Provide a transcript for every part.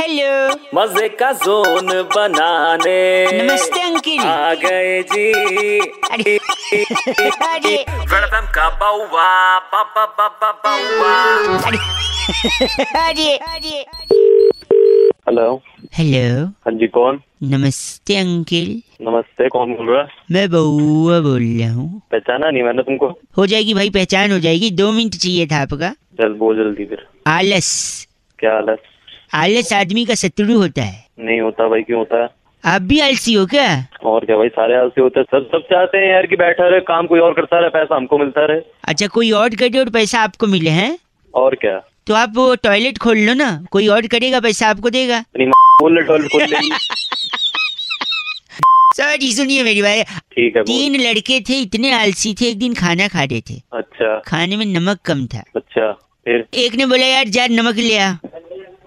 Hello मज़े का zone बनाने। नमस्ते अंकिल। आ गए जी। अरे अरे। वेलकम का बाउवा बाबा बाबा बाउवा। अरे अरे। अरे हेलो हेलो हाँ जी कौन? नमस्ते अंकिल। नमस्ते कौन बोल रहा है? मैं बउआ बोल रहा हूँ। पहचाना नहीं मैंने तुमको। हो जाएगी भाई पहचान हो जाएगी। दो मिनट चाहिए था आपका। चल बोल जल्दी फिर। आलस। क्या है आलस आदमी का शत्रु होता है। नहीं होता भाई क्यों होता है? आप भी आलसी हो क्या? और क्या भाई सारे आलसी होते हैं। सब सब चाहते हैं यार कि बैठा रहे काम कोई और करता रहे पैसा हमको मिलता रहे। अच्छा कोई और करे और पैसा आपको मिले हैं? और क्या? तो आप वो टॉयलेट खोल लो ना कोई और करेगा पैसा आपको देगा? टॉयलेट खोल सॉरी सुनिए मेरी भाई ठीक है तीन लड़के थे इतने आलसी थे एक दिन खाना खा रहे थे। अच्छा। खाने में नमक कम था। अच्छा फिर? एक ने बोला यार जा नमक ले आ।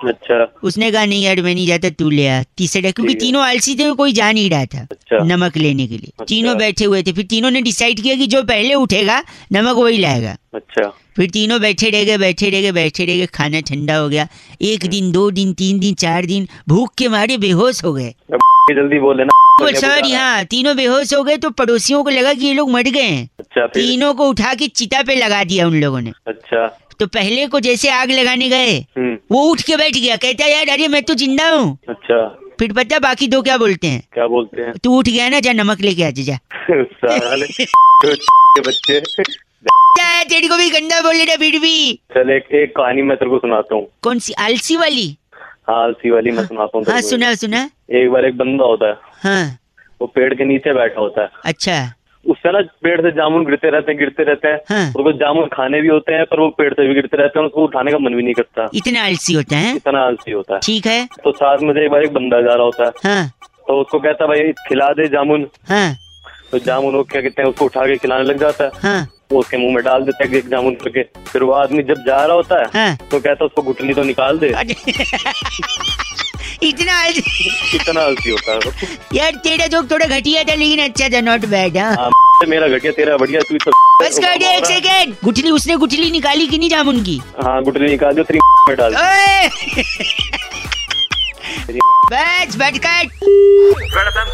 अच्छा। उसने कहा नहीं यार मैं नहीं जाता तू ले आ तीसरा क्योंकि तीनों आलसी थे कोई जा नहीं रहा था अच्छा। नमक लेने के लिए। अच्छा। तीनों बैठे हुए थे। फिर तीनों ने डिसाइड किया कि जो पहले उठेगा नमक वही लाएगा। अच्छा। फिर तीनों बैठे रह गए बैठे रह गए बैठे रह गए। खाना ठंडा हो गया। एक दिन दो दिन तीन दिन चार दिन भूख के मारे बेहोश हो गए। जल्दी बोल वो सॉरी हाँ तीनों बेहोश हो गए तो पड़ोसियों को लगा कि ये लोग मर गए हैं। अच्छा तीनों को उठा के चिता पे लगा दिया उन लोगों ने। अच्छा। तो पहले को जैसे आग लगाने गए हम्म। वो उठ के बैठ गया कहता यार अरे मैं तो ज़िंदा हूँ। अच्छा। फिर पता बाकी दो क्या बोलते हैं? क्या बोलते हैं? तू उठ गया ना जा नमक लेके आ जा बच्चे। तेरी को भी गंदा बोले ना फिर भी। चल एक एक कहानी मैं तेरे को सुनाता हूँ। कौन सी आलसी वाली? हाँ आलसी वाली मैं सुनाता हूँ हाँ सुना सुना। एक बार एक बंदा होता है हाँ। वो पेड़ के नीचे बैठा होता है। अच्छा। उससे ना पेड़ से जामुन गिरते रहते हैं गिरते रहते हैं। हाँ। और वो जामुन खाने भी होते हैं पर वो पेड़ से भी गिरते रहते हैं उसको उठाने का मन भी नहीं करता। इतना आलसी होता है? इतना आलसी होता है। ठीक है। तो साथ में एक बार एक बंदा जा रहा होता है। हाँ। तो उसको कहता भाई खिला दे जामुन। हाँ। तो जामुन वो क्या कहते हैं उसको उठा के खिलाने लग जाता है। हाँ। वो उसके मुँह में डाल देता है एक जामुन करके। फिर वो आदमी जब जा रहा होता है हाँ। तो कहता है उसको घुटनी तो निकाल दे। इतना आलसी कितना आलसी होता है। यार तेरा जोक थोड़ा घटिया था लेकिन अच्छा था नॉट बैड हाँ। हाँ, मेरा घटिया तेरा बढ़िया तू बस कर दे एक सेकेंड गुठली उसने गुठली निकाली कि नहीं जामुन की हाँ घुटनी निकाल दो तेरी में डाल! बस बटकट वेलकम